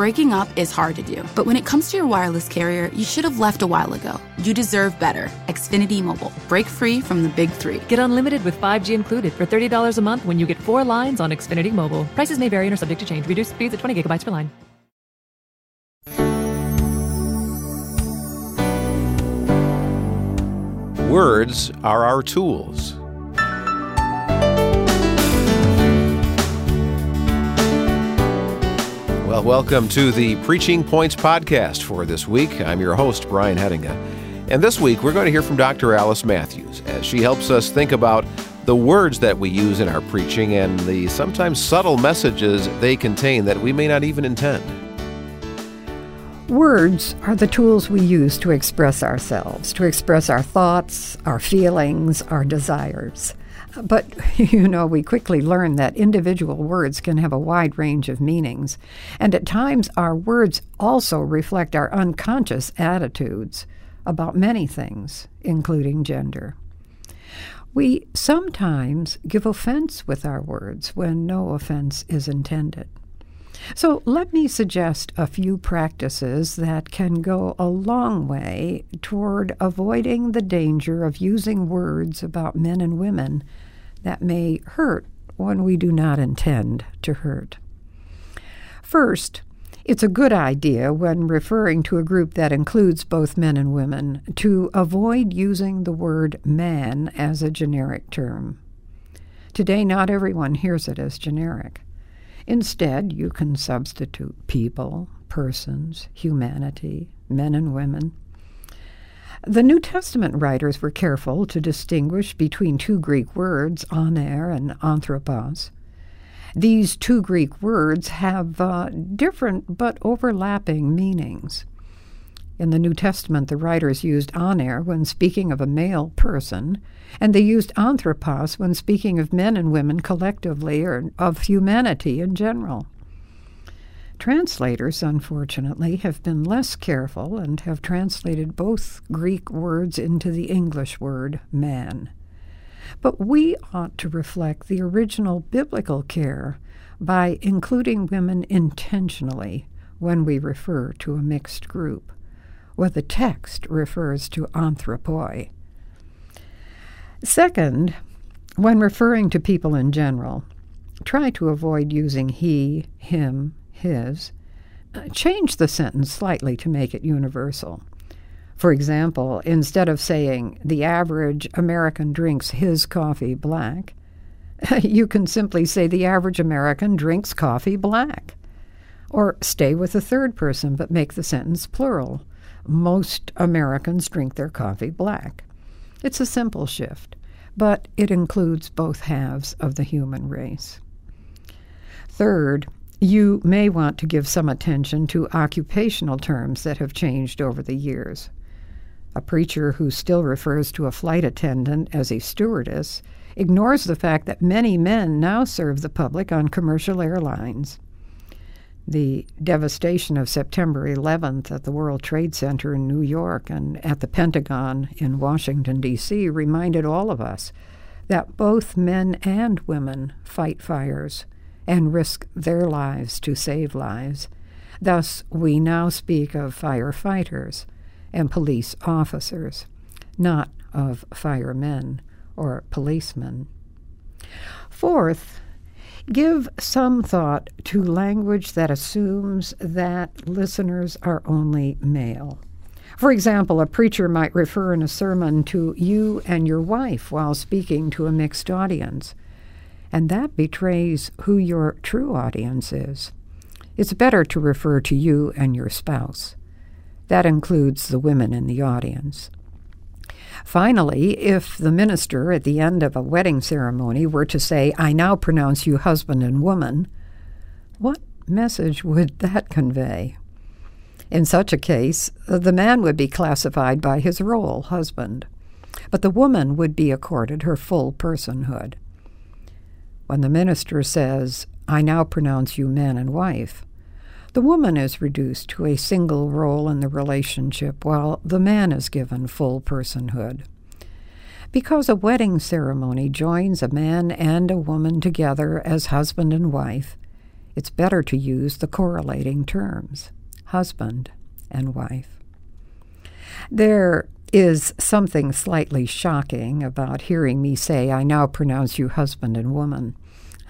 Breaking up is hard to do, but when it comes to your wireless carrier, you should have left a while ago. You deserve better. Xfinity Mobile. Break free from the big three. Get unlimited with 5G included for $30 a month when you get four lines on Xfinity Mobile. Prices may vary and are subject to change. Reduced speeds at 20 gigabytes per line. Words are our tools. Well, welcome to the Preaching Points podcast for this week. I'm your host, Brian Hedinga. And this week, we're going to hear from Dr. Alice Matthews as she helps us think about the words that we use in our preaching and the sometimes subtle messages they contain that we may not even intend. Words are the tools we use to express ourselves, to express our thoughts, our feelings, our desires. But, you know, we quickly learn that individual words can have a wide range of meanings, and at times our words also reflect our unconscious attitudes about many things, including gender. We sometimes give offense with our words when no offense is intended. So, let me suggest a few practices that can go a long way toward avoiding the danger of using words about men and women that may hurt when we do not intend to hurt. First, it's a good idea when referring to a group that includes both men and women to avoid using the word man as a generic term. Today, not everyone hears it as generic. Instead, you can substitute people, persons, humanity, men and women. The New Testament writers were careful to distinguish between two Greek words, aner and anthropos. These two Greek words have uh, different but overlapping meanings. In the New Testament, the writers used aner when speaking of a male person, and they used anthropos when speaking of men and women collectively or of humanity in general. Translators, unfortunately, have been less careful and have translated both Greek words into the English word man. But we ought to reflect the original biblical care by including women intentionally when we refer to a mixed group, where the text refers to anthropoi. Second, when referring to people in general, try to avoid using he, him, his, uh, change the sentence slightly to make it universal. For example, instead of saying the average American drinks his coffee black, you can simply say the average American drinks coffee black. Or stay with the third person but make the sentence plural. Most Americans drink their coffee black. It's a simple shift, but it includes both halves of the human race. Third, you may want to give some attention to occupational terms that have changed over the years. A preacher who still refers to a flight attendant as a stewardess ignores the fact that many men now serve the public on commercial airlines. The devastation of September 11th at the World Trade Center in New York and at the Pentagon in Washington, D.C., reminded all of us that both men and women fight fires and risk their lives to save lives. Thus, we now speak of firefighters and police officers, not of firemen or policemen. Fourth, give some thought to language that assumes that listeners are only male. For example, a preacher might refer in a sermon to you and your wife while speaking to a mixed audience and that betrays who your true audience is. It's better to refer to you and your spouse. That includes the women in the audience. Finally, if the minister at the end of a wedding ceremony were to say, I now pronounce you husband and woman, what message would that convey? In such a case, the man would be classified by his role, husband, but the woman would be accorded her full personhood. When the minister says, I now pronounce you man and wife, the woman is reduced to a single role in the relationship while the man is given full personhood. Because a wedding ceremony joins a man and a woman together as husband and wife, it's better to use the correlating terms husband and wife. There is something slightly shocking about hearing me say, I now pronounce you husband and woman.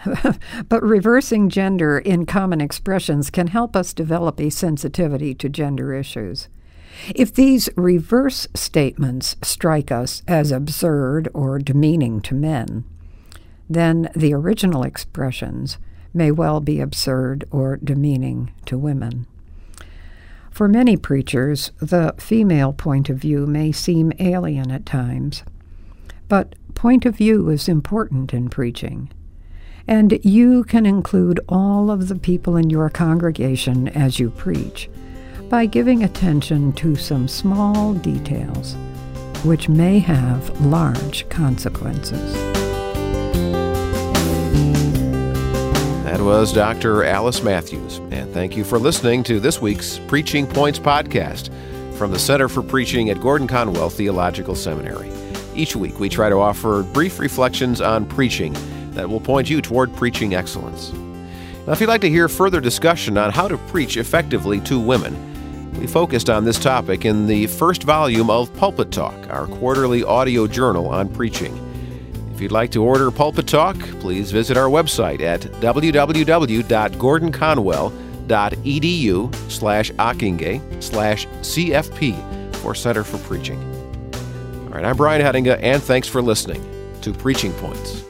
but reversing gender in common expressions can help us develop a sensitivity to gender issues. If these reverse statements strike us as absurd or demeaning to men, then the original expressions may well be absurd or demeaning to women. For many preachers, the female point of view may seem alien at times, but point of view is important in preaching. And you can include all of the people in your congregation as you preach by giving attention to some small details which may have large consequences. That was Dr. Alice Matthews, and thank you for listening to this week's Preaching Points podcast from the Center for Preaching at Gordon Conwell Theological Seminary. Each week, we try to offer brief reflections on preaching that will point you toward preaching excellence. Now, if you'd like to hear further discussion on how to preach effectively to women, we focused on this topic in the first volume of Pulpit Talk, our quarterly audio journal on preaching. If you'd like to order Pulpit Talk, please visit our website at www.gordonconwell.edu slash Ockenga slash CFP for Center for Preaching. All right, I'm Brian Hettinga, and thanks for listening to Preaching Points.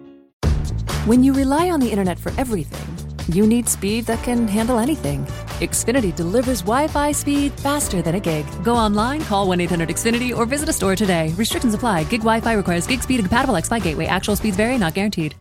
When you rely on the internet for everything, you need speed that can handle anything. Xfinity delivers Wi Fi speed faster than a gig. Go online, call 1 800 Xfinity, or visit a store today. Restrictions apply. Gig Wi Fi requires gig speed and compatible X Fi gateway. Actual speeds vary, not guaranteed.